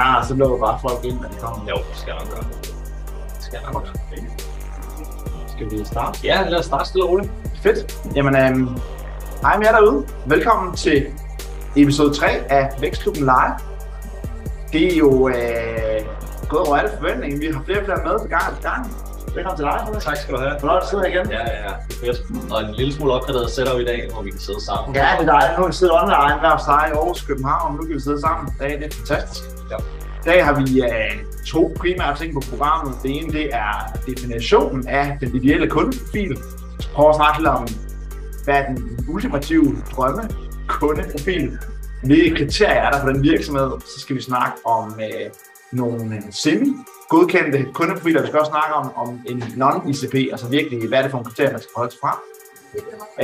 bare, så lukker bare folk ind, når de kommer. Jo, det skal nok gøre. Det skal nok gøre. Skal vi starte? Ja, lad os starte stille og roligt. Fedt. Jamen, øhm, hej med jer derude. Velkommen til episode 3 af Vækstklubben Live. Det er jo øh, gået over alle forventninger. Vi har flere og flere med på gang gang. Velkommen til dig. Frederik. Tak skal du have. Hvornår er du sidder her igen? Ja, ja, ja. Det er fedt. Og en lille smule opgraderet setup i dag, hvor vi kan sidde sammen. Ja, det er dejligt. Nu har vi siddet online hver hos dig i Aarhus, København, og nu kan vi sidde sammen. Er, det er fantastisk. Ja. I dag har vi øh, to primære ting på programmet. Det ene det er definitionen af den ideelle kundeprofil. Vi prøver at snakke lidt om, hvad er den ultimative drømme kundeprofil. Hvilke kriterier er der for den virksomhed? Så skal vi snakke om øh, nogle semi-godkendte kundeprofiler. Vi skal også snakke om, om en non-ICP, altså virkelig, hvad er det for en kriterier, man skal holde sig fra.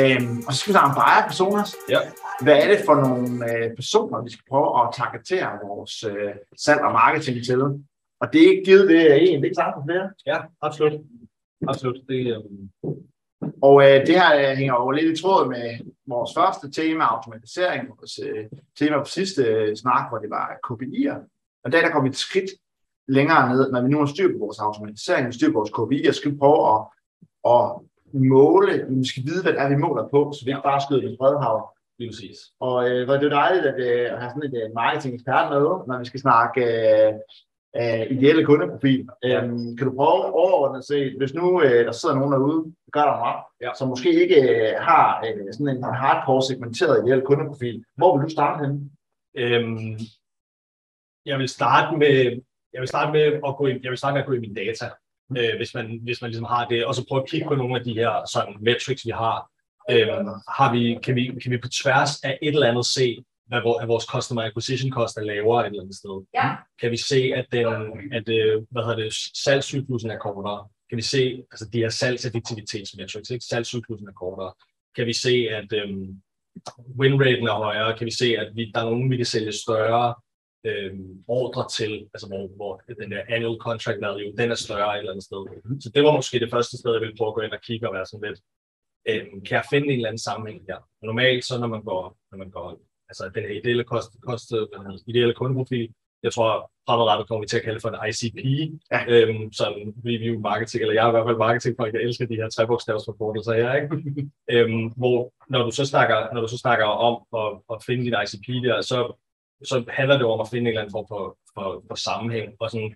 Øhm, og så skal vi snakke om buyer personas. Ja. Hvad er det for nogle øh, personer, vi skal prøve at targetere vores øh, salg og marketing til? Og det er ikke givet, det er en, det er ikke sagt for flere. Ja, absolut. Absolut. Det, øhm, Og øh, det her øh, hænger jo lidt i tråd med vores første tema, automatisering, vores øh, tema på sidste øh, snak, hvor det var KPI'er. Og der, der kommer vi et skridt længere ned, når vi nu har styr på vores automatisering, vi styr på vores KPI'er, skal vi prøve at, at måle, vi skal vide, hvad det er, vi måler på, så vi ikke bare skyder med bredhav. lige præcis. Og øh, hvor det er dejligt at, øh, at have sådan en øh, marketing-ekspert med, når vi skal snakke øh, øh, ideelle kundeprofil. Ja. Øhm, kan du prøve overordnet set, hvis nu øh, der sidder nogen derude, der gør der meget, Ja. som måske ikke øh, har øh, sådan en hardcore segmenteret ideel kundeprofil, hvor vil du starte henne? Øhm, jeg vil starte med jeg vil starte med at gå ind, jeg vil starte med at gå i mine data, øh, hvis man hvis man ligesom har det, og så prøve at kigge på nogle af de her sådan metrics vi har. Øhm, har vi kan vi kan vi på tværs af et eller andet se hvad vores customer acquisition cost er lavere et eller andet sted. Ja. Kan vi se at den at øh, hvad hedder det salgscyklusen er kortere? Kan vi se altså de her salgseffektivitetsmetrics, ikke? Salgscyklusen er kortere. Kan vi se at øhm, winraten er højere? Kan vi se at vi der er nogen vi kan sælge større øh, ordre til, altså hvor, hvor den der annual contract value, den er større et eller andet sted. Så det var måske det første sted, jeg ville prøve at gå ind og kigge og være sådan lidt, øh, kan jeg finde en eller anden sammenhæng her? Normalt så, når man går, når man går altså den her ideelle, kost, kost, ideelle kundeprofil, jeg tror fremadrettet kommer vi til at kalde for en ICP, Ja. øhm, som review marketing, eller jeg er i hvert fald marketingfolk, jeg elsker de her trebogstavsforkortelser her, ikke? øhm, hvor når du så snakker, når du så snakker om at, at finde din ICP der, så så handler det om at finde en eller anden form for, for, for sammenhæng. Og sådan,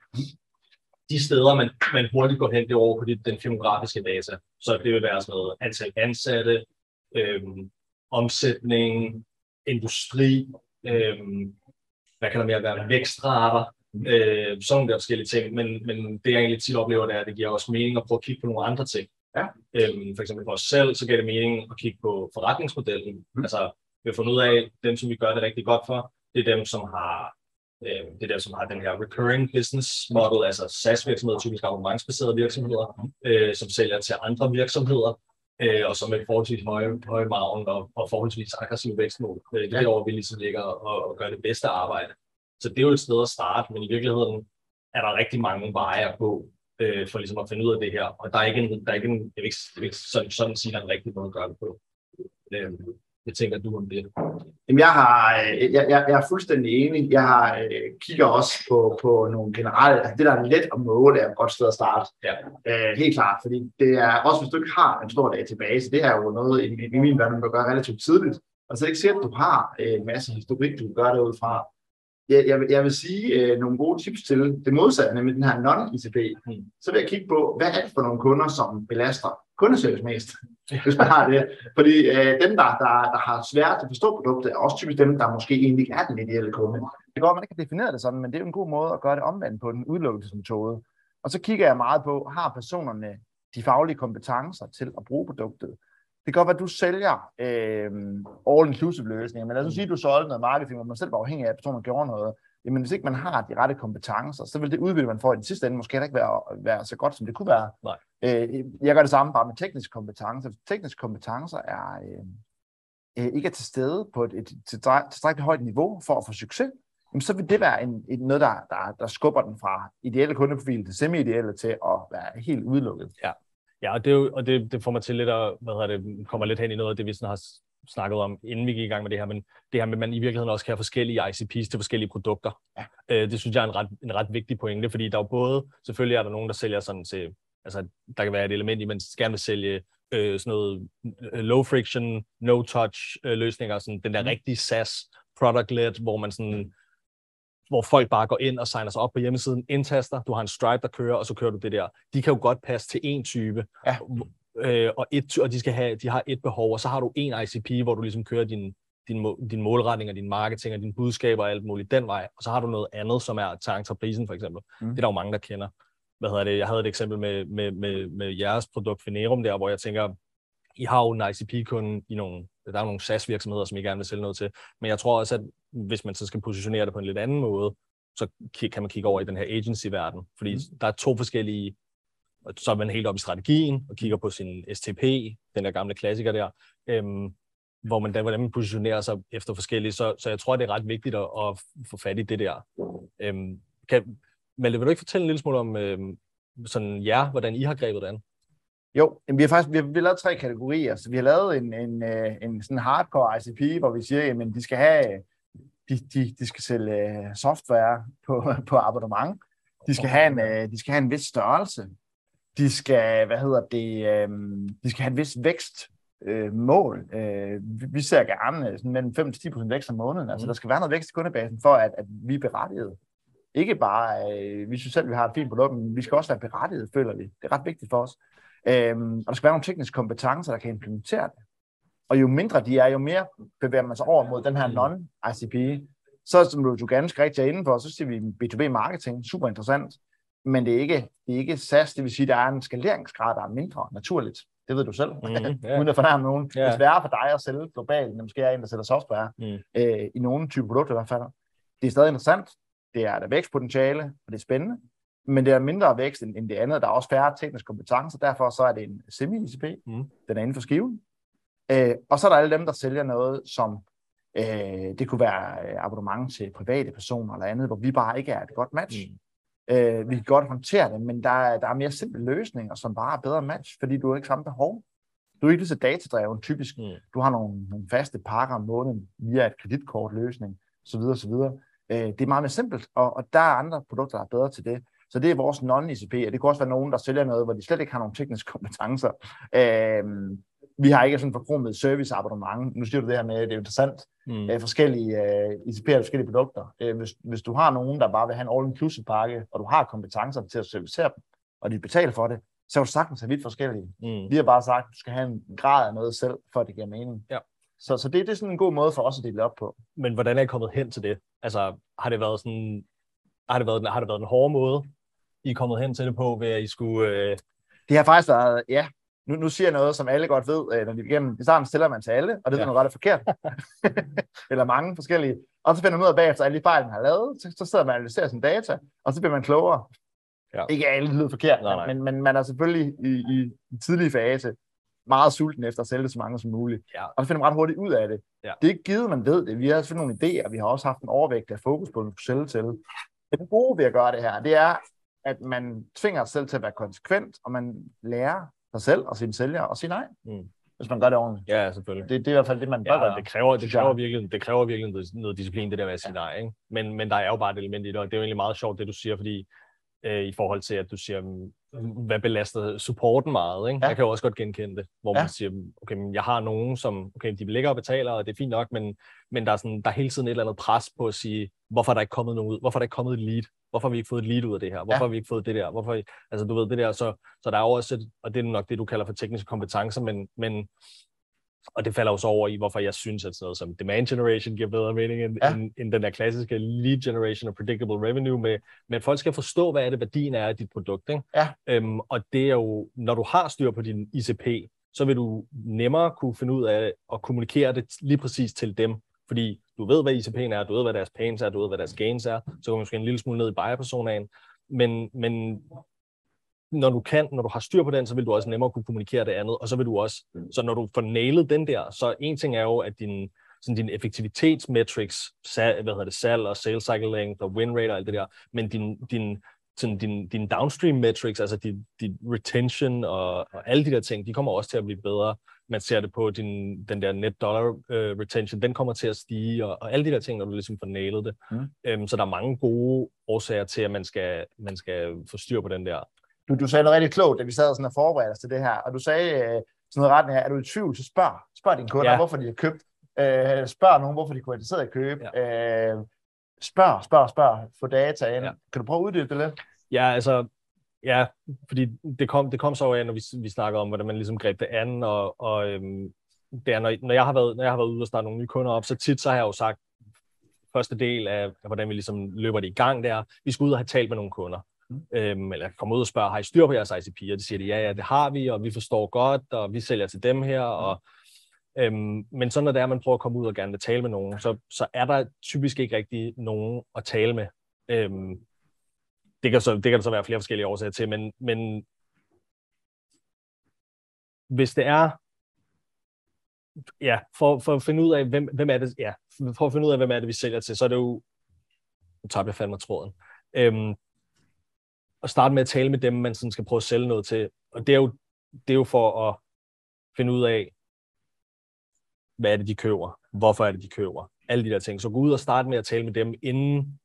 de steder, man, man hurtigt går hen, det er over på de, den demografiske data. Så det vil være sådan noget antal ansatte, øhm, omsætning, industri, øhm, hvad kan der mere være, vækstrater, øh, sådan nogle der forskellige ting. Men, men det jeg egentlig tit oplever, det er, at det giver også mening at prøve at kigge på nogle andre ting. Ja. Øhm, for eksempel for os selv, så giver det mening at kigge på forretningsmodellen. Mm. Altså, vi har fundet ud af, dem, som vi gør det rigtig godt for, det er dem, som har øh, det er dem, som har den her recurring business model, altså SaaS-virksomheder, typisk abonnementsbaserede virksomheder, øh, som sælger til andre virksomheder, øh, og som er forholdsvis høje, høje maven og, og forholdsvis aggressive vækstmål. Øh, det er derovre, vi ligesom ligger og, og gør det bedste arbejde. Så det er jo et sted at starte, men i virkeligheden er der rigtig mange veje på, øh, for ligesom at finde ud af det her. Og der er ikke en, der er ikke en jeg vil ikke, jeg vil ikke sådan, sådan sige, der er en rigtig måde at gøre det på. Øh, jeg tænker du om det. Jamen, jeg, har, øh, jeg, jeg, jeg er fuldstændig enig. Jeg har, øh, kigger også på, på nogle generelle, altså det der er let at måle, er et godt sted at starte. Ja. Øh, helt klart, fordi det er også, hvis du ikke har en stor database, det er jo noget, i, i min verden, man gøre relativt tidligt. Og så er det ikke sikkert, at du har øh, en masse historik, du gøre det ud fra. Jeg, jeg, vil- jeg vil sige øh, nogle gode tips til det modsatte, nemlig den her non-ICP. Mm. Så vil jeg kigge på, hvad er det for nogle kunder, som belaster kundeservice mest, hvis man har det. Fordi øh, dem, der, der, der har svært at forstå produktet, er også typisk dem, der måske egentlig ikke er den ideelle kunde. Det kan godt, man ikke kan definere det sådan, men det er jo en god måde at gøre det omvendt på den udelukkelsesmetode. Og så kigger jeg meget på, har personerne de faglige kompetencer til at bruge produktet? Det kan godt være, at du sælger øh, all-inclusive løsninger, men lad os sige, at du solgte noget marketing, hvor man selv var afhængig af, at personen gjorde noget. Jamen, hvis ikke man har de rette kompetencer, så vil det udbytte, man får i den sidste ende, måske heller ikke være, være så godt, som det kunne være. Nej. Øh, jeg gør det samme bare med tekniske kompetencer. Tekniske kompetencer er, øh, øh, ikke er til stede på et, et tilstræk- tilstrækkeligt højt niveau for at få succes, jamen, så vil det være en, et, noget, der, der, der skubber den fra ideelle kundeprofil til semi-ideelle til at være helt udelukket. Ja, og det, er jo, og det, det får mig til lidt at, hvad hedder det, kommer lidt hen i noget af det, vi sådan har snakkede om, inden vi gik i gang med det her, men det her med, at man i virkeligheden også kan have forskellige ICPs til forskellige produkter. Ja. Øh, det synes jeg er en ret, en ret vigtig pointe, fordi der er jo både, selvfølgelig er der nogen, der sælger sådan til, altså der kan være et element i, man gerne vil sælge øh, sådan noget øh, low friction, no touch øh, løsninger, sådan den der mm. rigtige SaaS product led, hvor man sådan hvor folk bare går ind og signer sig op på hjemmesiden, indtaster, du har en Stripe, der kører, og så kører du det der. De kan jo godt passe til en type, ja. Øh, og, et, og de, skal have, de har et behov, og så har du en ICP, hvor du ligesom kører din, din, din målretning og din marketing og dine budskaber og alt muligt den vej, og så har du noget andet, som er til entreprisen for eksempel. Mm. Det er der jo mange, der kender. Hvad hedder det? Jeg havde et eksempel med, med, med, med jeres produkt Finerum der, hvor jeg tænker, I har jo en ICP-kunde i nogle, der er nogle SaaS-virksomheder, som I gerne vil sælge noget til, men jeg tror også, at hvis man så skal positionere det på en lidt anden måde, så kan man kigge over i den her agency-verden, fordi mm. der er to forskellige, så er man helt op i strategien og kigger på sin STP, den der gamle klassiker der, øhm, hvor man, hvordan man positionerer sig efter forskellige, så, så jeg tror, det er ret vigtigt at, at få fat i det der. Øhm, kan, Malte, vil du ikke fortælle en lille smule om øhm, sådan jer, hvordan I har grebet det an? Jo, vi har faktisk vi har, vi har lavet tre kategorier. Så vi har lavet en, en, øh, en sådan hardcore ICP, hvor vi siger, at de skal have de, de, de skal sælge øh, software på, på abonnement. De skal, have en, øh, de skal have en vis størrelse. De skal, hvad hedder det, øhm, de skal have en vis vækst øh, mål. Øh, vi ser gerne sådan mellem 5-10% vækst om måneden. Altså, mm. der skal være noget vækst i kundebasen, for at, at vi er berettiget. Ikke bare, øh, vi synes selv, vi har et fint produkt, men vi skal også være berettiget, føler vi. Det er ret vigtigt for os. Øh, og der skal være nogle tekniske kompetencer, der kan implementere det. Og jo mindre de er, jo mere bevæger man sig over mod den her non-ICP. Så som du, ganske rigtig er inde for, så siger vi B2B marketing, super interessant. Men det er ikke, det er ikke SaaS, det vil sige, der er en skaleringsgrad, der er mindre naturligt. Det ved du selv, mm, yeah. uden at fornærme nogen. Yeah. Det er sværere for dig at sælge globalt, end måske er en, der sælger software, mm. øh, i nogle typer produkter i hvert fald. Det er stadig interessant. Det er der vækstpotentiale, og det er spændende. Men det er mindre vækst end, end det andet. Der er også færre tekniske kompetencer, derfor så er det en semi-ICP. Mm. Den er inden for skiven. Øh, og så er der alle dem, der sælger noget, som øh, det kunne være øh, abonnement til private personer eller andet, hvor vi bare ikke er et godt match. Mm. Øh, vi kan godt håndtere det, men der er, der er mere simple løsninger, som bare er bedre match, fordi du har ikke samme behov. Du er ikke lige så datadreven typisk. Mm. Du har nogle, nogle faste pakker om måneden via et kreditkortløsning, osv. osv. Øh, det er meget mere simpelt, og, og der er andre produkter, der er bedre til det. Så det er vores non-ICP, og det kan også være nogen, der sælger noget, hvor de slet ikke har nogen tekniske kompetencer. Øh, vi har ikke sådan forkromet serviceabonnement. Nu siger du det her med, at det er interessant. Mm. Øh, forskellige øh, ICP'er forskellige produkter. Øh, hvis, hvis du har nogen, der bare vil have en all-inclusive pakke, og du har kompetencer til at servicere dem, og de betaler for det, så er du sagtens have vidt forskellige. Mm. Vi har bare sagt, at du skal have en grad af noget selv, for at det giver mening. Ja. Så, så det, det er sådan en god måde for os at dele op på. Men hvordan er I kommet hen til det? Altså, har det været sådan, har det været, har det været en hård måde, I er kommet hen til det på, ved at I skulle... Øh... Det har faktisk været, ja, nu, nu siger jeg noget, som alle godt ved, øh, når de igennem. I starten stiller man til alle, og det ja. er noget ret forkert. Eller mange forskellige. Og så finder man ud af bagefter, alle de fejl, man har lavet, så, så sidder man og analyserer sin data, og så bliver man klogere. Ja. Ikke alle lyder forkert, nej, nej. Men, men man er selvfølgelig i, i, i tidlig fase meget sulten efter at sælge så mange som muligt. Ja. Og så finder man ret hurtigt ud af det. Ja. Det er ikke givet, man ved det. Vi har selvfølgelig nogle idéer, vi har også haft en overvægt af fokus på, at vi sælge til. Det gode ved at gøre det her, det er, at man tvinger sig selv til at være konsekvent, og man lærer sig selv og sine sælgere og sige nej. Mm. Hvis man gør det ordentligt. Ja, selvfølgelig. Det, det er i hvert fald det, man bør ja, Det kræver, det, kræver virkelig, det kræver virkelig noget, noget disciplin, det der med at sige ja. nej. Ikke? Men, men der er jo bare et element i det, og det er jo egentlig meget sjovt, det du siger, fordi øh, i forhold til, at du siger, mm, hvad belaster supporten meget. Ikke? Ja. Jeg kan jo også godt genkende det, hvor ja. man siger, okay, men jeg har nogen, som okay, de ligger og betaler, og det er fint nok, men, men der, er sådan, der er hele tiden et eller andet pres på at sige, hvorfor er der ikke kommet noget ud? Hvorfor er der ikke kommet et lead? Hvorfor har vi ikke fået et lead ud af det her? Hvorfor ja. har vi ikke fået det der? Hvorfor, altså du ved det der, så, så der er også et, og det er nok det, du kalder for tekniske kompetencer, men, men og det falder også over i, hvorfor jeg synes, at sådan noget som demand generation giver bedre mening end, ja. end, end den der klassiske lead generation og predictable revenue med, men folk skal forstå, hvad er det værdien er af dit produkt. Ikke? Ja. Øhm, og det er jo, når du har styr på din ICP, så vil du nemmere kunne finde ud af at kommunikere det lige præcis til dem, fordi du ved, hvad ICP'en er, du ved, hvad deres pains er, du ved, hvad deres gains er, så kan man måske en lille smule ned i buyer-personaen, men, men når du kan, når du har styr på den, så vil du også nemmere kunne kommunikere det andet, og så vil du også, så når du får nailet den der, så en ting er jo, at din, sådan din effektivitetsmetrics, hvad hedder det, salg og sales cycle length og win rate og alt det der, men din, din sådan din, din downstream metrics, altså din, din retention og, og alle de der ting, de kommer også til at blive bedre. Man ser det på din, den der net dollar uh, retention, den kommer til at stige, og, og alle de der ting, når du ligesom får nailet det. Mm. Um, så der er mange gode årsager til, at man skal, man skal få styr på den der. Du, du sagde noget rigtig klogt, da vi sad sådan og forberedte os til det her, og du sagde øh, sådan noget retning her, er du i tvivl, så spørg, spørg dine kunder, ja. hvorfor de har købt. Øh, spørg nogen, hvorfor de kunne være interesseret i at købe. Ja. Øh, spørg, spørg, spørg, få data ind. Ja. Kan du prøve at uddybe det lidt? Ja, altså, ja, fordi det kom, det kom så af, når vi, vi snakkede om, hvordan man ligesom greb det an, og, og øhm, det er, når, når, jeg har været, når jeg har været ude og starte nogle nye kunder op, så tit så har jeg jo sagt, første del af, af hvordan vi ligesom løber det i gang, der, vi skal ud og have talt med nogle kunder. Mm. Øhm, eller kommer ud og spørger, har I styr på jeres ICP? Og de siger, de, ja, ja, det har vi, og vi forstår godt, og vi sælger til dem her, mm. og Øhm, men sådan når det er, at man prøver at komme ud og gerne vil tale med nogen, så, så er der typisk ikke rigtig nogen at tale med. Øhm, det, kan så, det kan der så være flere forskellige årsager til, men, men hvis det er, ja, for, for at finde ud af, hvem, hvem er det, ja, for at finde ud af, hvem er det, vi sælger til, så er det jo, nu tabte jeg fandme tråden, øhm, at starte med at tale med dem, man sådan skal prøve at sælge noget til, og det er jo, det er jo for at finde ud af, hvad er det, de køber? Hvorfor er det, de køber? Alle de der ting. Så gå ud og starte med at tale med dem, inden,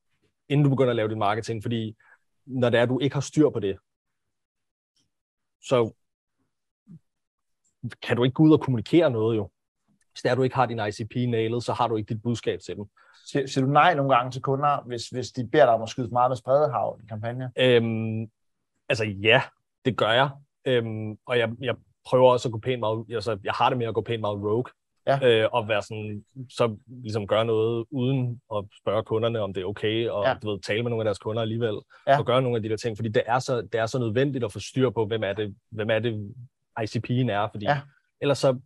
inden du begynder at lave din marketing, fordi når det er, at du ikke har styr på det, så kan du ikke gå ud og kommunikere noget jo. Hvis det er, at du ikke har din ICP nailet, så har du ikke dit budskab til dem. Siger, siger du nej nogle gange til kunder, hvis, hvis de beder dig om at skyde meget med spredehav i kampagne? Øhm, altså ja, det gør jeg. Øhm, og jeg, jeg prøver også at gå pænt meget, altså jeg har det med at gå pænt meget rogue ja. øh, og være sådan, så ligesom gøre noget uden at spørge kunderne, om det er okay, og ja. du ved, tale med nogle af deres kunder alligevel, ja. og gøre nogle af de der ting, fordi det er så, det er så nødvendigt at få styr på, hvem er det, hvem er det ICP'en er, fordi ja. ellers så,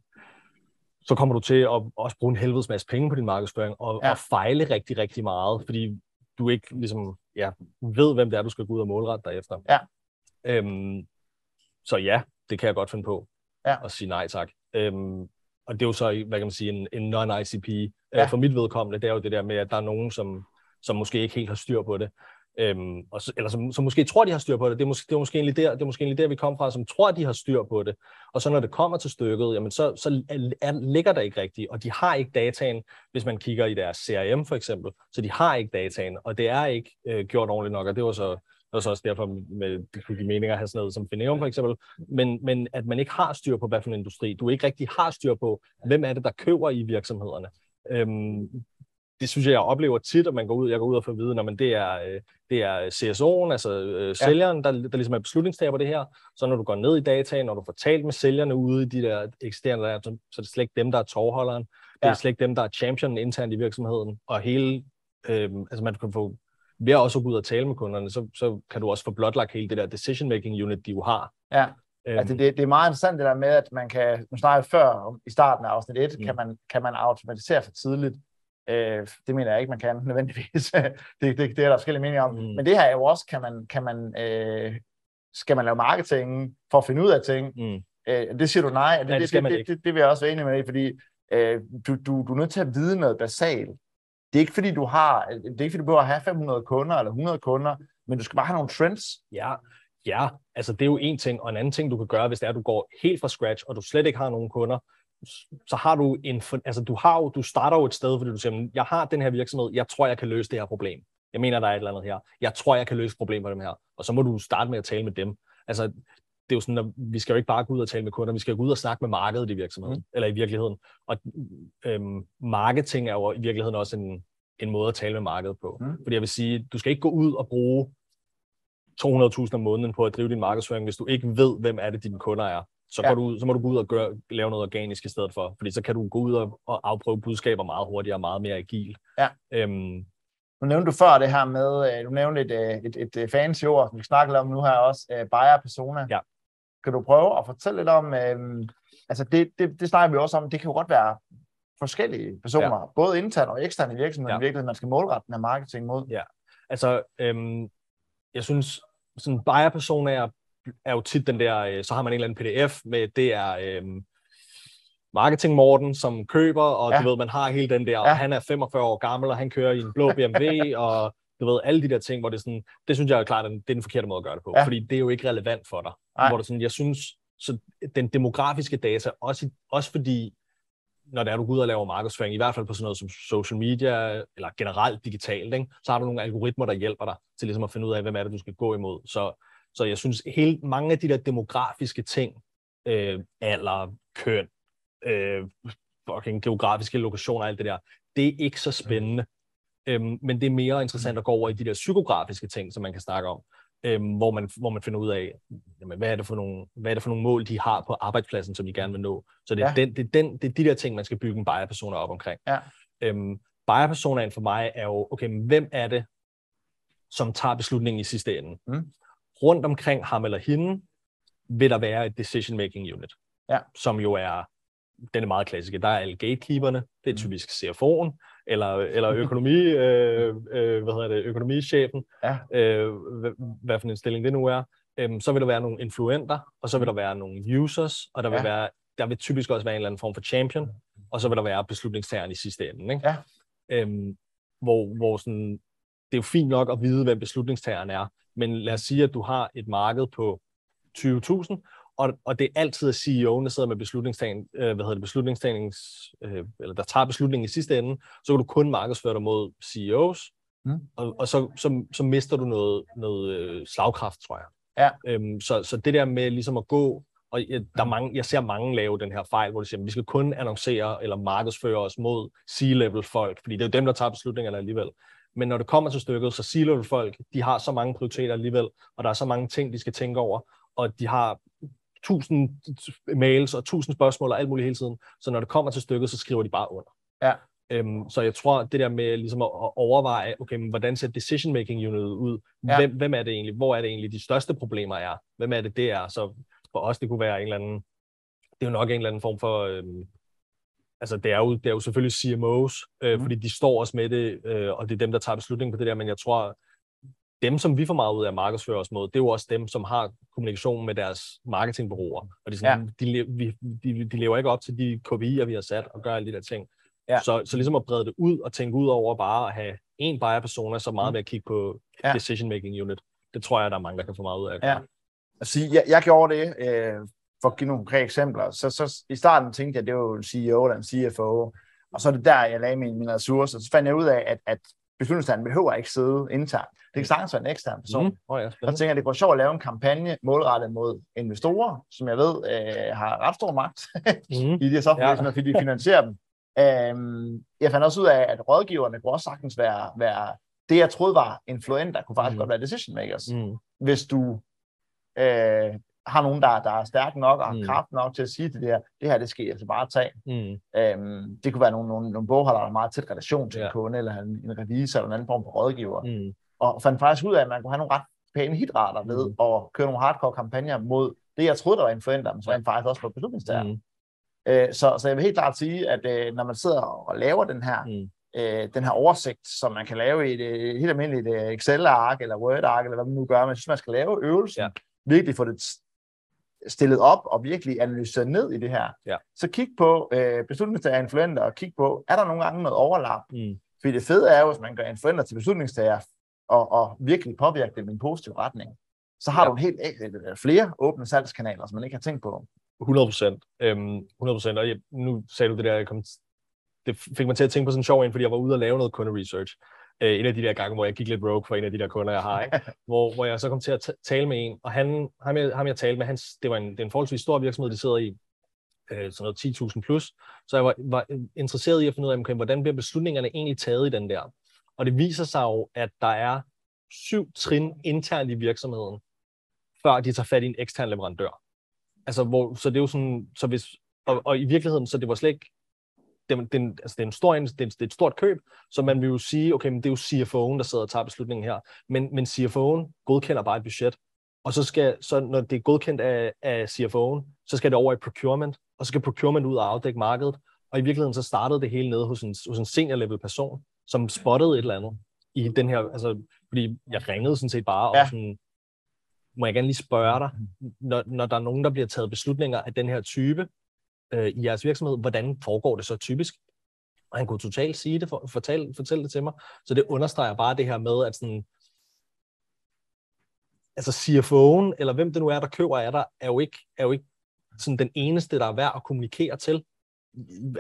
så kommer du til at også bruge en helvedes masse penge på din markedsføring, og, ja. og fejle rigtig, rigtig meget, fordi du ikke ligesom, ja, ved, hvem det er, du skal gå ud og målrette dig efter. Ja. Øhm, så ja, det kan jeg godt finde på, ja. at sige nej tak. Øhm, og det er jo så, hvad kan man sige, en, en non-ICP. Øh, ja. For mit vedkommende, det er jo det der med, at der er nogen, som, som måske ikke helt har styr på det. Øhm, og så, eller som, som måske tror, de har styr på det. Det er, måske, det er måske egentlig der, det er måske egentlig der, vi kommer fra, som tror, de har styr på det. Og så når det kommer til stykket, jamen så, så er, er, ligger der ikke rigtigt, og de har ikke dataen, hvis man kigger i deres CRM for eksempel. Så de har ikke dataen, og det er ikke øh, gjort ordentligt nok, og det var så og så også derfor, med, det kunne give mening at have sådan noget som Fineum for eksempel, men, men at man ikke har styr på, hvad for en industri. Du ikke rigtig har styr på, hvem er det, der køber i virksomhederne. Øhm, det synes jeg, jeg oplever tit, at man går ud, jeg går ud og får at vide, når man det er, øh, det er CSO'en, altså øh, sælgeren, der, der ligesom er beslutningstager på det her. Så når du går ned i dataen, når du får talt med sælgerne ude i de der eksisterende der, så, så er det slet ikke dem, der er tovholderen. Det er ja. slet ikke dem, der er champion internt i virksomheden. Og hele, øh, altså man kan få ved at også gå ud og tale med kunderne, så, så kan du også få blotlagt hele det der decision-making unit, de jo har. Ja, øhm. altså det, det er meget interessant det der med, at man kan, nu snakker før i starten af afsnit 1, mm. kan, man, kan man automatisere for tidligt. Øh, det mener jeg ikke, man kan nødvendigvis. det, det, det er der forskellige meninger om. Mm. Men det her er jo også, kan man, kan man, øh, skal man lave marketing for at finde ud af ting? Mm. Øh, det siger du nej, det, ja, det, det, det, det, det, det vil jeg også være enig med fordi øh, du, du, du er nødt til at vide noget basalt det er ikke fordi, du har, det er ikke fordi, du behøver at have 500 kunder eller 100 kunder, men du skal bare have nogle trends. Ja, ja, altså det er jo en ting, og en anden ting, du kan gøre, hvis det er, at du går helt fra scratch, og du slet ikke har nogen kunder, så har du en, altså du har jo, du starter jo et sted, fordi du siger, jeg har den her virksomhed, jeg tror, jeg kan løse det her problem. Jeg mener, der er et eller andet her. Jeg tror, jeg kan løse problemer med dem her. Og så må du starte med at tale med dem. Altså, det er jo sådan, at vi skal jo ikke bare gå ud og tale med kunder, vi skal gå ud og snakke med markedet i virksomheden, mm. eller i virkeligheden. Og øhm, marketing er jo i virkeligheden også en, en måde at tale med markedet på. Mm. Fordi jeg vil sige, du skal ikke gå ud og bruge 200.000 om måneden på at drive din markedsføring, hvis du ikke ved, hvem er det, dine kunder er. Så, ja. du, så må du gå ud og gøre, lave noget organisk i stedet for. Fordi så kan du gå ud og, og afprøve budskaber meget hurtigere og meget mere agil. Ja. Øhm, nu nævnte du før det her med, øh, du nævnte et, øh, et, et, et fancy ord, som vi snakker om nu her også, buyer persona. Ja. Kan du prøve at fortælle lidt om, øhm, altså det, det, det snakker vi også om, det kan jo godt være forskellige personer, ja. både internt og eksternt i virksomheden, ja. virkelig, man skal målrette den her marketing mod. Ja, altså, øhm, jeg synes, sådan buyer persona er, jo tit den der, øh, så har man en eller anden pdf med, det er øhm, marketing Morten, som køber, og ja. du ved, man har hele den der, ja. og han er 45 år gammel, og han kører i en blå BMW, og du ved, alle de der ting, hvor det er sådan, det synes jeg er klart, det er den forkerte måde at gøre det på, ja. fordi det er jo ikke relevant for dig. Nej. Hvor det sådan, jeg synes, så den demografiske data, også, også fordi, når det er, du går ud og laver markedsføring, i hvert fald på sådan noget som social media, eller generelt digitalt, ikke, så har du nogle algoritmer, der hjælper dig til ligesom at finde ud af, hvem er det, du skal gå imod. Så, så jeg synes, hele, mange af de der demografiske ting, øh, alder, køn, øh, fucking geografiske lokationer og alt det der, det er ikke så spændende. Øhm, men det er mere interessant at gå over i de der psykografiske ting, som man kan snakke om, øhm, hvor, man, hvor man finder ud af, jamen, hvad, er det for nogle, hvad er det for nogle mål, de har på arbejdspladsen, som de gerne vil nå. Så det er, ja. den, det, er den, det er de der ting, man skal bygge en buyer-persona op omkring. Ja. Øhm, buyer-personaen for mig er jo, okay, men hvem er det, som tager beslutningen i sidste ende? Mm. Rundt omkring ham eller hende vil der være et decision-making unit, ja. som jo er den er meget klassisk. Der er alle gatekeeperne, det er mm. typisk CFO'en, eller, eller økonomi, øh, øh, hvad hedder det, økonomichefen, ja. øh, hvad, hvad for en stilling det nu er. Øhm, så vil der være nogle influenter, og så vil der være nogle users, og der vil, ja. være, der vil typisk også være en eller anden form for champion, og så vil der være beslutningstageren i sidste ende. Ikke? Ja. Øhm, hvor, hvor sådan, det er jo fint nok at vide, hvem beslutningstageren er, men lad os sige, at du har et marked på 20.000, og, og det er altid CEO'en, der sidder med beslutningstagning, øh, hvad hedder det, beslutningstagnings, øh, eller der tager beslutningen i sidste ende, så kan du kun markedsføre dig mod CEOs, mm. og, og så, så, så mister du noget, noget øh, slagkraft, tror jeg. Ja. Øhm, så, så det der med ligesom at gå, og jeg, der er mange, jeg ser mange lave den her fejl, hvor de siger, at vi skal kun annoncere eller markedsføre os mod C-level folk, fordi det er jo dem, der tager beslutningerne alligevel. Men når det kommer til stykket, så C-level folk, de har så mange prioriteter alligevel, og der er så mange ting, de skal tænke over, og de har tusind mails og tusind spørgsmål og alt muligt hele tiden. Så når det kommer til stykket, så skriver de bare under. Ja. Øhm, så jeg tror, det der med ligesom at overveje, okay, men hvordan ser decision making unit ud? Ja. Hvem, hvem er det egentlig? Hvor er det egentlig, de største problemer er? Hvem er det, det er? Så for os, det kunne være en eller anden, det er jo nok en eller anden form for, øhm, altså det er, jo, det er jo selvfølgelig CMOs, øh, mm. fordi de står også med det, øh, og det er dem, der tager beslutningen på det der, men jeg tror, dem, som vi får meget ud af at markedsføre os mod, det er jo også dem, som har kommunikation med deres marketingbureauer. Og det er sådan, ja. de, vi, de, de lever ikke op til de KPI'er, vi har sat, og gør alle de der ting. Ja. Så, så ligesom at brede det ud og tænke ud over bare at have en buyer persona, så meget med at kigge på ja. decision making unit. Det tror jeg, der er mange, der kan få meget ud af. Ja. Altså, jeg, jeg gjorde det, øh, for at give nogle konkrete eksempler. Så, så i starten tænkte jeg, at det var en CEO eller en CFO, og så er det der, jeg lagde mine, mine ressourcer. Så fandt jeg ud af, at, at beslutningstageren behøver ikke sidde internt. Det kan sagtens være en ekstern person. Mm. Oh, ja, så tænker jeg, det går sjovt at lave en kampagne målrettet mod investorer, som jeg ved øh, har ret stor magt mm. i de software, ja. fordi de finansierer dem. Øhm, jeg fandt også ud af, at rådgiverne kunne også sagtens være, være det, jeg troede var influenter, kunne faktisk mm. godt være decision makers. Mm. Hvis du øh, har nogen, der, der er stærk nok og har mm. kraft nok til at sige til det her, det her, det jeg altså bare tage. Mm. Øhm, det kunne være nogle, nogle, nogle bogholdere, der har meget tæt relation til ja. en kunde, eller en, en revisor, eller en anden form for rådgiver. Mm. Og fandt faktisk ud af, at man kunne have nogle ret pæne hitrater ved mm. at køre nogle hardcore kampagner mod det, jeg troede, der var influenter, men så rent faktisk også på beslutningstager. Mm. Øh, så, så jeg vil helt klart sige, at øh, når man sidder og laver den her, mm. øh, den her oversigt, som man kan lave i et, et helt almindeligt øh, Excel-ark eller Word-ark, eller hvad man nu gør, men jeg synes, man skal lave øvelsen, ja. virkelig få det stillet op og virkelig analyseret ned i det her. Ja. Så kig på øh, beslutningstager influenter, og kig på, er der nogle gange noget overlap? Mm. Fordi det fede er jo, hvis man gør influenter til beslutningstager, og, og virkelig påvirke dem i en positiv retning, så har ja. du en helt flere åbne salgskanaler, som man ikke har tænkt på. 100 procent. Øhm, 100 procent. Og jeg, nu sagde du det der, jeg kom, det fik mig til at tænke på sådan en sjov en, fordi jeg var ude og lave noget kunde-research. Øh, en af de der gange, hvor jeg gik lidt rogue for en af de der kunder, jeg har, ikke? hvor, hvor jeg så kom til at tale med en, og han, ham, jeg, ham jeg talte med, hans, det var en, det er en forholdsvis stor virksomhed, de sidder i, øh, sådan noget 10.000 plus, så jeg var, var interesseret i at finde ud af, okay, hvordan bliver beslutningerne egentlig taget i den der. Og det viser sig jo, at der er syv trin internt i virksomheden, før de tager fat i en ekstern leverandør. Altså, hvor, så det er jo sådan, så hvis, og, og i virkeligheden, så det var slet ikke, det, det, altså det, er en stor, det, er, det er et stort køb, så man vil jo sige, okay, men det er jo CFO'en, der sidder og tager beslutningen her, men, men CFO'en godkender bare et budget, og så skal, så når det er godkendt af, af CFO'en, så skal det over i procurement, og så skal procurement ud og afdække markedet, og i virkeligheden så startede det hele nede hos en, hos en senior level person, som spottede et eller andet i den her, altså, fordi jeg ringede sådan set bare, ja. og sådan, må jeg gerne lige spørge dig, når, når der er nogen, der bliver taget beslutninger af den her type øh, i jeres virksomhed, hvordan foregår det så typisk? Og han kunne totalt sige det, for, fortælle, fortælle det til mig. Så det understreger bare det her med, at sådan, altså CFO'en, eller hvem det nu er, der køber af dig, er jo ikke, er jo ikke sådan den eneste, der er værd at kommunikere til.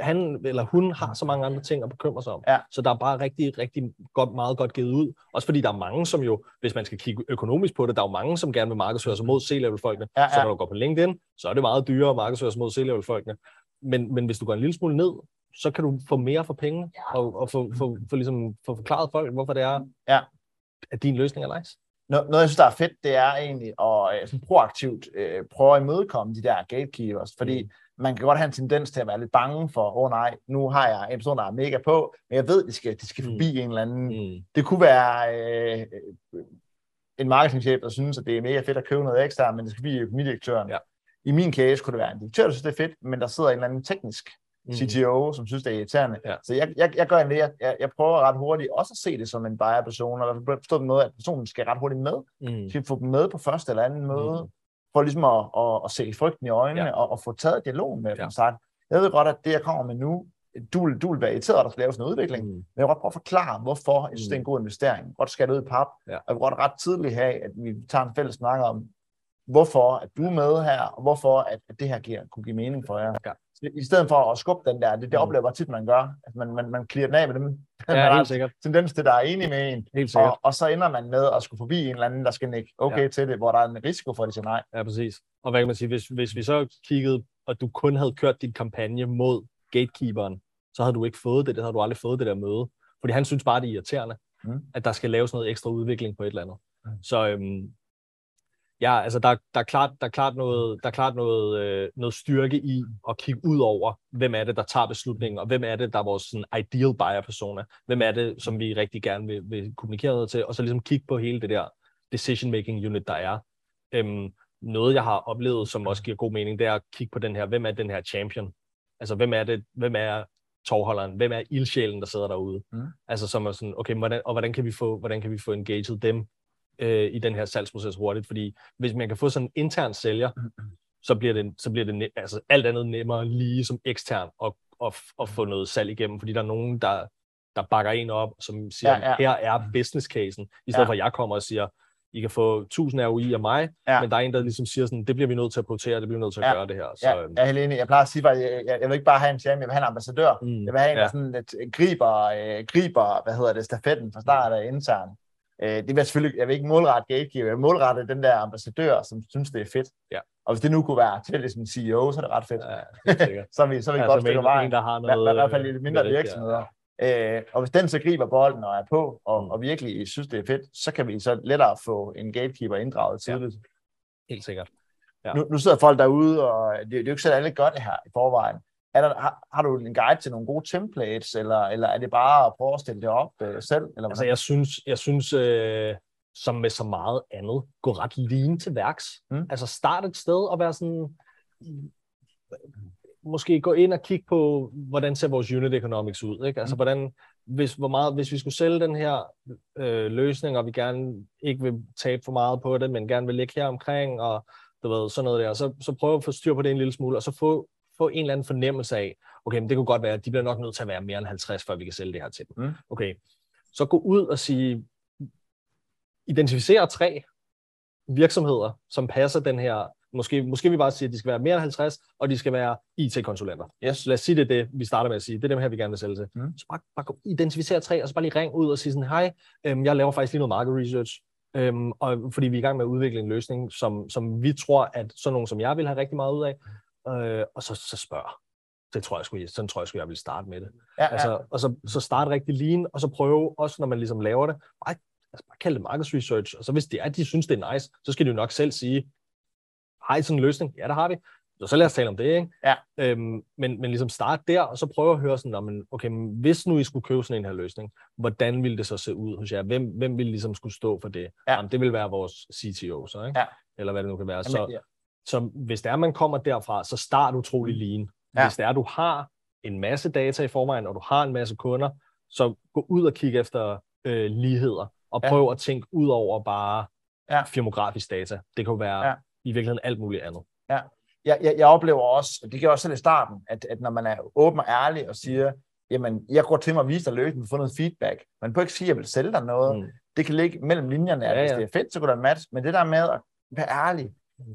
Han eller hun har så mange andre ting at bekymre sig om. Ja. Så der er bare rigtig, rigtig godt, meget godt givet ud. Også fordi der er mange, som jo, hvis man skal kigge økonomisk på det, der er jo mange, som gerne vil markedsføre sig mod C-level-folkene. Ja, ja. Så når du går på LinkedIn, så er det meget dyrere at markedsføre sig mod C-level-folkene. Men, men hvis du går en lille smule ned, så kan du få mere for penge, og, og få, få, få, ligesom, få forklaret folk, hvorfor det er, Ja. at din løsning er nice. Noget, jeg synes, der er fedt, det er egentlig at øh, sådan proaktivt øh, prøve at imødekomme de der gatekeepers, fordi Mm. man kan godt have en tendens til at være lidt bange for, åh oh, nej, nu har jeg en person, der er mega på, men jeg ved, de skal, de skal Mm. forbi en eller anden. Mm. Det kunne være øh, en marketingchef, der synes, at det er mega fedt at købe noget ekstra, men det skal forbi økonomidirektøren. Ja. I min case kunne det være en direktør, der synes, det er fedt, men der sidder en eller anden teknisk Mm. CTO, som synes, det er irriterende. Ja. Så jeg, jeg, jeg gør en det, jeg, jeg, jeg prøver ret hurtigt også at se det som en buyer-person, og forstå den måde, at personen skal ret hurtigt med. Mm. Skal vi få dem med på første eller anden møde, Mm. for ligesom at, at, at se frygten i øjnene, Ja. og, og få taget dialog med dem. Sagt, jeg ved godt, at det, jeg kommer med nu, du, vil- du vil være irriteret, at der skal laves en udvikling, Mm. men jeg vil godt prøve at forklare, hvorfor jeg synes, Mm. det er en god investering. Godt skære det ud i pap, Ja. og jeg vil godt ret tidligt have, at vi tager en fælles snak om, hvorfor at du er med her, og hvorfor at, at det her giver, kunne give mening for jer. Ja. I stedet for at skubbe den der, det, det Mm. oplever jeg tit, man gør, at man, man, man clear den af med dem, man Ja, har helt sikkert. tendens til, der er enige med en, Helt sikkert. og, og så ender man med at skulle forbi en eller anden, der skal nikke okay ja. til det, hvor der er en risiko for, at de siger nej. Ja, præcis. Og hvad kan man sige, hvis, hvis vi så kiggede, og du kun havde kørt din kampagne mod gatekeeperen, så havde du ikke fået det, det havde du aldrig fået det der møde. Fordi han synes bare, det er irriterende, Mm. at der skal laves noget ekstra udvikling på et eller andet. Mm. Så øhm, ja, altså der, der, er klart, der er klart, noget, der er klart noget, øh, noget styrke i at kigge ud over, hvem er det, der tager beslutningen, og hvem er det, der er vores sådan, ideal buyer persona. Hvem er det, som vi rigtig gerne vil, vil kommunikere noget til, og så ligesom kigge på hele det der decision-making unit, der er. Øhm, noget, jeg har oplevet, som også giver god mening, det er at kigge på den her, hvem er den her champion? Altså, hvem er det, hvem er tovholderen? Hvem er ildsjælen, der sidder derude? Mm. Altså, som er sådan, okay, hvordan, og hvordan kan vi få, hvordan kan vi få engaged dem øh, i den her salgsproces hurtigt? Fordi hvis man kan få sådan en intern sælger, så bliver det, så bliver det altså, alt andet nemmere lige som ekstern at, at, at få noget salg igennem, fordi der er nogen, der, der bakker en op, som siger, Ja, ja. her er business casen, i stedet Ja. for at jeg kommer og siger, I kan få 1000 ROI af mig, Ja. men der er en, der ligesom siger sådan, det bliver vi nødt til at prioritere, det bliver vi nødt til at Ja. gøre det her. Så, Ja, øhm, jeg er helt enig. Jeg plejer at sige, at jeg, jeg, jeg vil ikke bare have en champion, jeg vil have en ambassadør. mm, Jeg vil have en, ja. der sådan lidt griber, øh, griber, hvad hedder det, stafetten fra start af intern. Øh, det vil jeg selvfølgelig, jeg vil ikke målrette gatekeeper, jeg vil målrette den der ambassadør, som synes, det er fedt. Ja. Og hvis det nu kunne være til ligesom CEO, så er det ret fedt. Ja. Så er vi, så er vi Ja, ja, godt som stykke en, vejen. en, der har noget... i hvert fald i lidt øh, mindre virksomheder. Øh, og hvis den så griber bolden og er på, og, Mm. og virkelig synes, det er fedt, så kan vi så lettere få en gatekeeper inddraget Ja. tidligt. Helt sikkert. Ja. Nu, nu sidder folk derude, og det, det er jo ikke så, alle gør det her i forvejen. Er der, har, har du en guide til nogle gode templates, eller, eller er det bare at prøve at stille det op øh, selv? Eller Altså, jeg synes, jeg synes øh, som med så meget andet, gå ret lean til værks. Mm. Altså, start et sted og være sådan... Måske gå ind og kigge på, hvordan ser vores unit economics ud. Ikke? Altså, Mm. hvordan, hvis, hvor meget, hvis vi skulle sælge den her øh, løsning, og vi gerne ikke vil tabe for meget på det, men gerne vil ligge her omkring, og du ved, sådan noget der, så, så prøv at få styr på det en lille smule, og så få, få en eller anden fornemmelse af, okay, men det kunne godt være, at de bliver nok nødt til at være mere end 50, før vi kan sælge det her til dem. Mm. Okay, så gå ud og sige, identificere tre virksomheder, som passer den her, måske, måske vi bare sige, at de skal være mere end 50, og de skal være IT-konsulenter. Yes. Lad os sige, det det, vi starter med at sige. Det er dem her, vi gerne vil sælge til. Mm. Så bare, bare identificere tre, og så bare lige ring ud og sige sådan, hej, øhm, jeg laver faktisk lige noget market research, øhm, og fordi vi er i gang med at udvikle en løsning, som, som vi tror, at sådan nogen som jeg vil have rigtig meget ud af, øh, og så, så spørg. Det tror jeg sgu, sådan tror jeg sgu, jeg vil starte med det. Ja, ja. Altså, og så, så starte rigtig lean, og så prøve, også når man ligesom laver det, bare, altså bare kalde det market research, og så hvis det er, de synes, det er nice, så skal de jo nok selv sige, har I sådan en løsning? Ja, det har vi. Så, så lad os tale om det, ikke? Ja. Øhm, men, men ligesom starte der, og så prøve at høre sådan, "Nå, men, okay, men hvis nu I skulle købe sådan en her løsning, hvordan ville det så se ud hos jer? Hvem, hvem ville ligesom skulle stå for det? Ja. Jamen, det vil være vores CTO, så, ikke? Ja. Eller hvad det nu kan være. Jamen, Så, ja. Så hvis det er, man kommer derfra, så start utrolig lean. Ja. Hvis det er, du har en masse data i forvejen, og du har en masse kunder, så gå ud og kig efter øh, ligheder, og Ja. prøv at tænke ud over bare Ja. firmografisk data. Det kan være Ja. i virkeligheden alt muligt andet. jeg, jeg, jeg oplever også, og det gør jeg også selv i starten, at, at når man er åben og ærlig og siger, jamen, jeg går til mig og viser dig løsningen, få noget feedback. Man kan ikke sige, at jeg vil sælge dig noget. Mm. Mm. Det kan ligge mellem linjerne, at Ja, hvis ja. det er fedt, så går der match. Men det der med at være ærlig,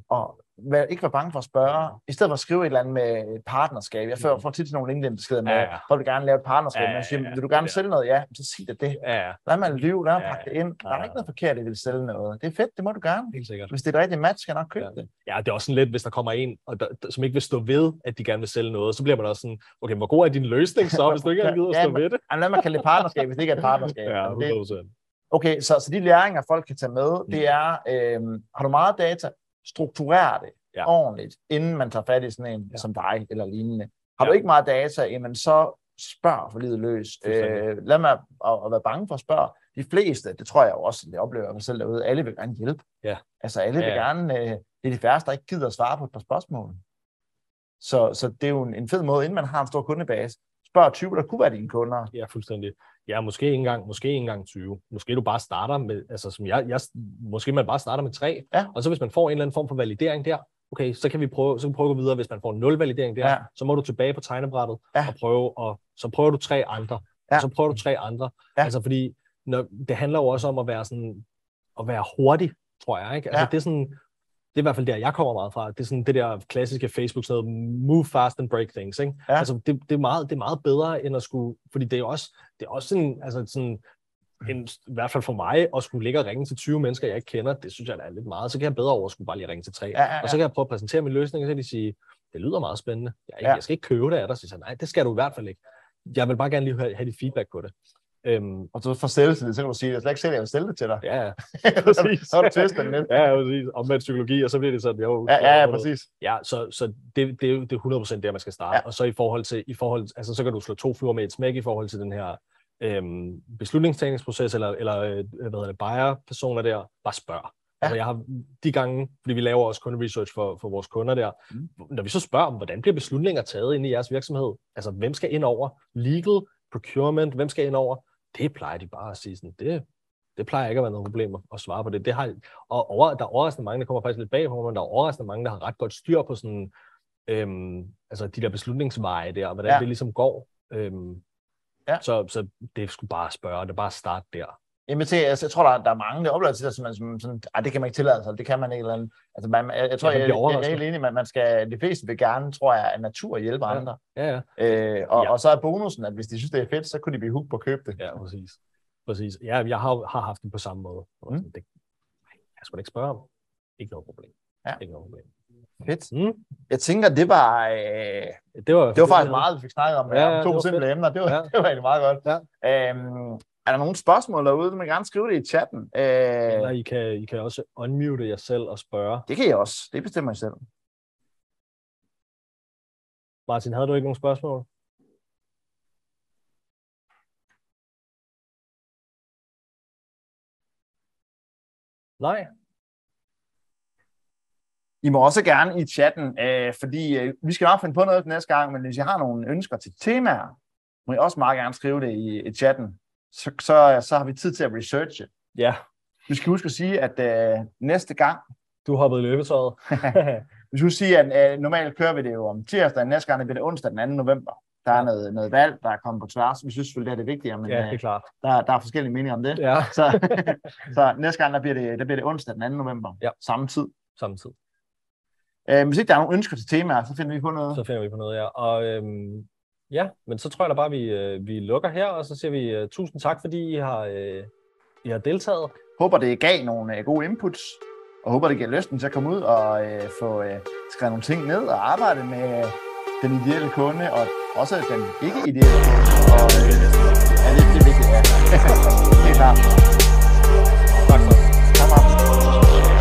og vær, ikke være bange for at spørge, i stedet for at skrive et eller andet med et partnerskab. Jeg får, får tit til nogle LinkedIn-beskeder med, Ja, ja, ja. ja. folk vil gerne lave et partnerskab, Ja, ja, siger, ja, ja. vil du gerne Ja. sælge noget? Ja, så sig det det. Ja, ja, Lad mig lyve, lad mig Ja, pakke det ind. Der ja, er ja. ikke noget forkert, at vil sælge noget. Det er fedt, det må du gerne. helt sikkert. Hvis det er et rigtigt match, skal jeg nok købe Ja. det. Ja, det er også sådan lidt, hvis der kommer en, og der, som ikke vil stå ved, at de gerne vil sælge noget, så bliver man også sådan, okay, hvor god er din løsning så, hvis du ikke gider at Ja, stå ved det? Jamen, lad mig kalde det partnerskab, hvis det ikke er et partnerskab. Ja, Altså, det, 100%. Okay, så, så de læringer, folk kan tage med, Mm. det er, øhm, har du meget data, strukturer det Ja. ordentligt, inden man tager fat i sådan en Ja. som dig eller lignende. Har Ja. du ikke meget data, jamen så spørg for livet løs. Øh, lad mig at, at være bange for at spørge. De fleste, det tror jeg jo også, det oplever jeg mig selv derude, alle vil gerne hjælpe. Ja. Altså alle vil Ja, ja. gerne, øh, det er de færreste, der ikke gider at svare på et par spørgsmål. Så, så det er jo en, en fed måde, inden man har en stor kundebase. Spørg 20, der kunne være dine kunder. Ja, fuldstændig. Ja, måske ikke engang, måske ikke engang 20. Måske du bare starter med, altså som jeg, jeg måske man bare starter med tre, Ja. og så hvis man får en eller anden form for validering der, okay, så kan vi prøve, så kan vi prøve at gå videre. Hvis man får nul validering der, Ja. så må du tilbage på tegnebrættet Ja. og prøve, og så prøver du tre andre, Ja. og så prøver du tre andre. Ja. Altså fordi, når, det handler jo også om at være sådan, at være hurtig, tror jeg, ikke? Altså Ja. det er sådan, det er i hvert fald der, jeg kommer meget fra. Det er sådan det der klassiske Facebook, sådan noget, move fast and break things, ikke? Ja. Altså det, det, er meget, det er meget bedre, end at skulle, fordi det er også, det er også sådan, altså sådan, en, i hvert fald for mig, at skulle ligge og ringe til 20 mennesker, jeg ikke kender, det synes jeg der er lidt meget. Så kan jeg bedre overskue bare lige ringe til tre. Ja, ja, ja. Og så kan jeg prøve at præsentere min løsning, og så kan de sige, det lyder meget spændende. Jeg, ja. Ja. jeg skal ikke købe det af dig. Så siger jeg, nej, det skal du i hvert fald ikke. Jeg vil bare gerne lige have dit feedback på det. Øhm, Og så for sælgelsen, så kan du sige, at jeg slet ikke selv, jeg vil sælge det til dig. ja, ja, præcis. så har du testet den ja, præcis. Og med psykologi, og så bliver det sådan, jo. Ja, ja, ja, præcis. Ja, så, så det, det, er det er 100% der, man skal starte. Ja. Ja. Og så i forhold til, i forhold, altså så kan du slå to fluer med et smæk i forhold til den her øhm, beslutningstagningsproces, eller, eller øh, hvad hedder det, buyer-personer der, bare spørg. Ja. Altså jeg har de gange, fordi vi laver også kunderesearch for, for vores kunder der, mm. når vi så spørger om, hvordan bliver beslutninger taget ind i jeres virksomhed? Altså hvem skal ind over? Legal, procurement, hvem skal ind over? Det plejer de bare at sige sådan, det, det plejer ikke at være noget problem at- svare på det. det har, og over, der er overraskende mange, der kommer faktisk lidt bag på men der er overraskende mange, der har ret godt styr på sådan, øhm, altså de der beslutningsveje der, og hvordan ja. Det ligesom går. Øhm, Ja. så, så det sgu bare spørge, det er bare starte der. Jamen, til, altså, jeg tror, der, er- der er mange, der oplever til det, som, man- som sådan, ej, det kan man ikke tillade sig, det kan man ikke eller andet. Altså, man, jeg, jeg tror, Ja, jeg, jeg, jeg, er helt enig, man, man skal, de fleste vil gerne, tror jeg, af natur hjælpe Ja. andre. Ja, ja. Øh, og, Ja. og så er bonusen, at hvis de synes, det er fedt, så kunne de blive hooked på at købe det. Ja, præcis. Præcis. Ja, jeg har, har haft det på samme måde. Mm. Det, jeg skulle ikke spørge om. Ikke noget problem. Ja. Ikke noget problem. Fedt. Mm. Jeg tænker, det var, øh, Det var, det var faktisk meget, vi fik snakket om, Ja, ja, om to simple emner. Det var, ja. det var egentlig meget godt. Ja. Øhm, er der nogle spørgsmål derude, må I gerne skrive det i chatten. Øh, Eller I kan, I kan også unmute jer selv og spørge. det kan I også. Det bestemmer I selv. Martin, havde du ikke nogen spørgsmål? Nej? I må også gerne i chatten, øh, fordi øh, vi skal nok finde på noget næste gang, men hvis I har nogle ønsker til temaer, må I også meget gerne skrive det i, i chatten. Så, så, så har vi tid til at researche. Ja, Vi skal huske at sige, at øh, næste gang, du hoppede i løbetøjet. vi skal sige, at øh, normalt kører vi det jo om tirsdag, næste gang bliver det onsdag den 2. november. Der er noget, noget valg, der er kommet på tværs. Vi synes selvfølgelig, det er det vigtigere, men ja, det ja, er klart. der, der er forskellige meninger om det. Ja, Så, så næste gang, der bliver, det, der bliver det onsdag den 2. november. Ja. Samme tid. samtidig. Øh, hvis ikke der er nogen ønsker til temaer, så finder vi på noget. Så finder vi på noget, ja. Og øhm, ja, men så tror jeg da bare, vi, øh, vi lukker her, og så siger vi øh, tusind tak, fordi I har, øh, I har deltaget. Håber, det gav nogle øh, gode inputs, og håber, det giver lysten til at komme ud og øh, få øh, skrevet nogle ting ned og arbejde med øh, den ideelle kunde, og også den ikke ideelle kunde. Og, øh, ja, det, det er vigtigt, ja. Helt klart.